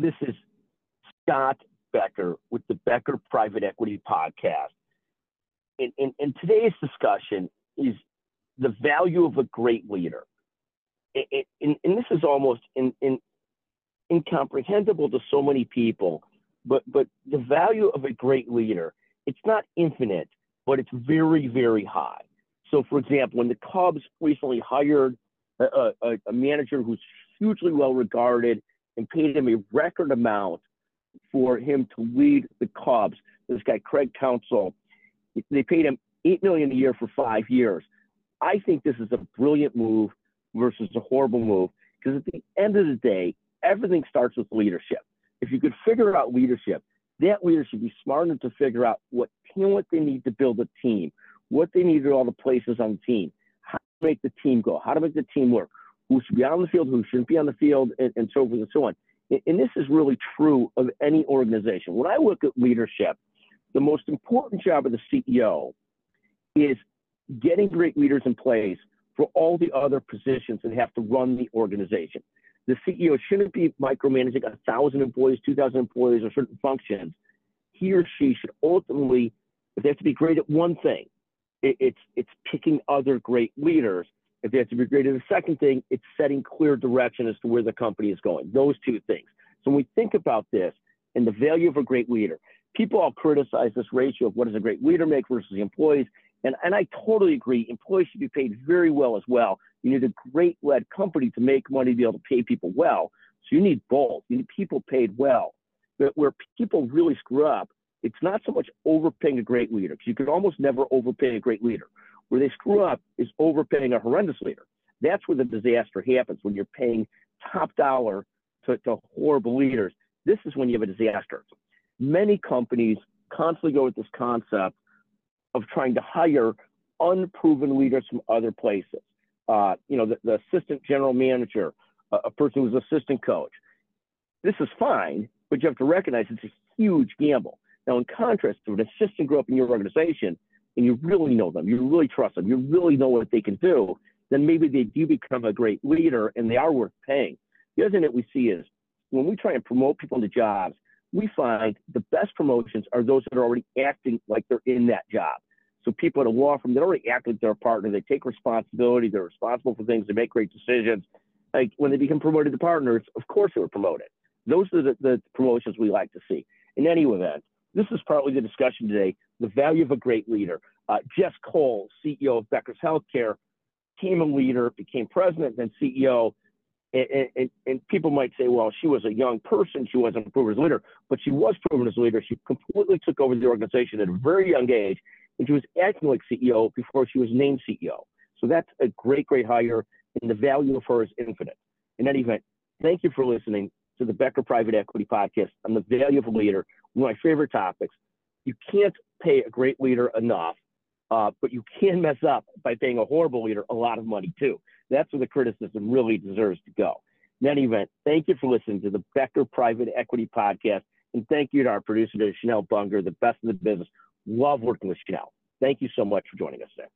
This is Scott Becker with the Becker Private Equity Podcast. And, and, and today's discussion is the value of a great leader. And, and, this is almost in, in, incomprehensible to so many people, but, but the value of a great leader, it's not infinite, but it's very, very high. So, for example, when the Cubs recently hired a, a, a manager who's hugely well regarded and paid him a record amount for him to lead the Cubs, this guy Craig Counsell, they paid him eight million a year for five years. I think this is a brilliant move versus a horrible move because at the end of the day, everything starts with leadership. If you could figure out leadership, that leader should be smart enough to figure out what talent they need to build a team, what they need at all the places on the team, how to make the team go, how to make the team work, who should be on the field, who shouldn't be on the field, and, and so forth and so on. And, and this is really true of any organization. When I look at leadership, the most important job of the CEO is getting great leaders in place for all the other positions that have to run the organization. The CEO shouldn't be micromanaging a thousand employees, two thousand employees, or certain functions. He or she should ultimately, if they have to be great at one thing, it, it's it's picking other great leaders. If they have to be great the second thing, it's setting clear direction as to where the company is going. Those two things. So when we think about this and the value of a great leader, people all criticize this ratio of what does a great leader make versus the employees. And, and I totally agree. Employees should be paid very well as well. You need a great led company to make money to be able to pay people well. So you need both. You need people paid well. But where people really screw up, it's not so much overpaying a great leader, because you can almost never overpay a great leader. Where they screw up is overpaying a horrendous leader. That's where the disaster happens when you're paying top dollar to, to horrible leaders. This is when you have a disaster. Many companies constantly go with this concept of trying to hire unproven leaders from other places. Uh, you know, the, the, assistant general manager, uh, a person who's assistant coach. This is fine, but you have to recognize it's a huge gamble. Now, in contrast to an assistant grew up in your organization and you really know them, you really trust them, you really know what they can do, then maybe they do become a great leader and they are worth paying. The other thing that we see is when we try and promote people into jobs, we find the best promotions are those that are already acting like they're in that job. So people at a law firm that already act like their partner, they take responsibility, they're responsible for things, they make great decisions. Like when they become promoted to partners, of course they were promoted. Those are the, the promotions we like to see. In any event, this is partly the discussion today, the value of a great leader. Uh, Jess Cole, CEO of Becker's Healthcare, became a leader, became president, then CEO. And, and, and, people might say, well, she was a young person. She wasn't proven as a leader, but she was proven as a leader. She completely took over the organization at a very young age, and she was acting like CEO before she was named CEO. So that's a great, great hire, and the value of her is infinite. In any event, thank you for listening to the Becker Private Equity Podcast on the value of a leader, one of my favorite topics. You can't pay a great leader enough, uh, but you can mess up by paying a horrible leader a lot of money too. That's where the criticism really deserves to go. In any event, thank you for listening to the Becker Private Equity Podcast. And thank you to our producer, Chanel Bunger, the best in the business. Love working with Chanel. Thank you so much for joining us today.